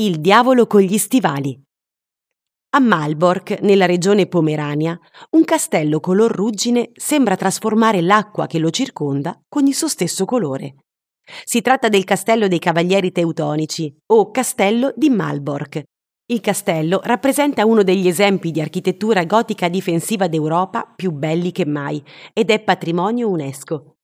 Il diavolo con gli stivali. A Malbork, nella regione Pomerania, un castello color ruggine sembra trasformare l'acqua che lo circonda con il suo stesso colore. Si tratta del castello dei Cavalieri Teutonici o castello di Malbork. Il castello rappresenta uno degli esempi di architettura gotica difensiva d'Europa più belli che mai ed è patrimonio UNESCO.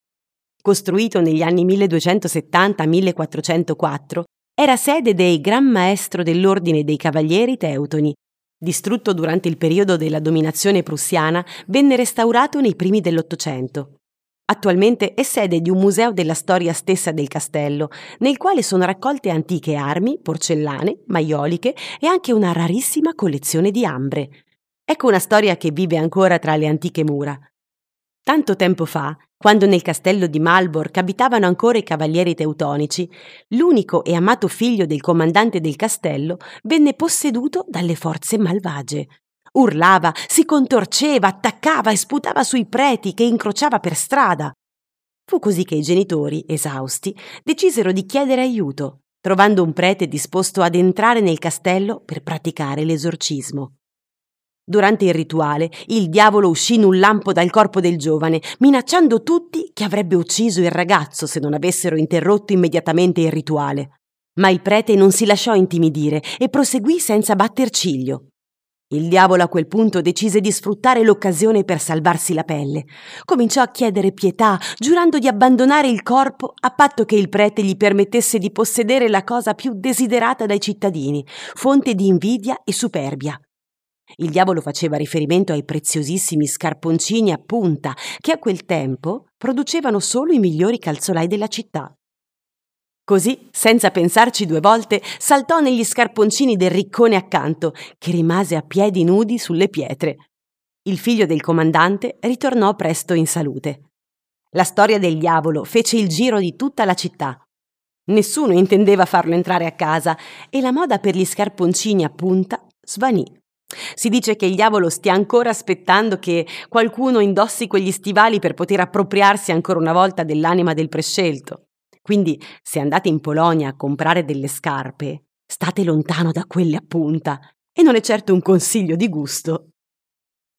Costruito negli anni 1270-1404, era sede dei Gran Maestro dell'Ordine dei Cavalieri Teutoni distrutto durante il periodo della dominazione prussiana, venne restaurato nei primi dell'Ottocento. Attualmente è sede di un museo della storia stessa del castello, nel quale sono raccolte antiche armi, porcellane, maioliche e anche una rarissima collezione di ambre. Ecco una storia che vive ancora tra le antiche mura. Tanto tempo fa, quando nel castello di Malbork abitavano ancora i cavalieri teutonici, l'unico e amato figlio del comandante del castello venne posseduto dalle forze malvagie. Urlava, si contorceva, attaccava e sputava sui preti che incrociava per strada. Fu così che i genitori, esausti, decisero di chiedere aiuto, trovando un prete disposto ad entrare nel castello per praticare l'esorcismo. Durante il rituale, il diavolo uscì in un lampo dal corpo del giovane, minacciando tutti che avrebbe ucciso il ragazzo se non avessero interrotto immediatamente il rituale. Ma il prete non si lasciò intimidire e proseguì senza batter ciglio. Il diavolo a quel punto decise di sfruttare l'occasione per salvarsi la pelle. Cominciò a chiedere pietà, giurando di abbandonare il corpo a patto che il prete gli permettesse di possedere la cosa più desiderata dai cittadini, fonte di invidia e superbia, il diavolo faceva riferimento ai preziosissimi scarponcini a punta che a quel tempo producevano solo i migliori calzolai della città. Così, senza pensarci due volte, saltò negli scarponcini del riccone accanto, che rimase a piedi nudi sulle pietre. Il figlio del comandante ritornò presto in salute. La storia del diavolo fece il giro di tutta la città. Nessuno intendeva farlo entrare a casa e la moda per gli scarponcini a punta svanì. Si dice che il diavolo stia ancora aspettando che qualcuno indossi quegli stivali per poter appropriarsi ancora una volta dell'anima del prescelto. Quindi, se andate in Polonia a comprare delle scarpe, state lontano da quelle a punta. E non è certo un consiglio di gusto.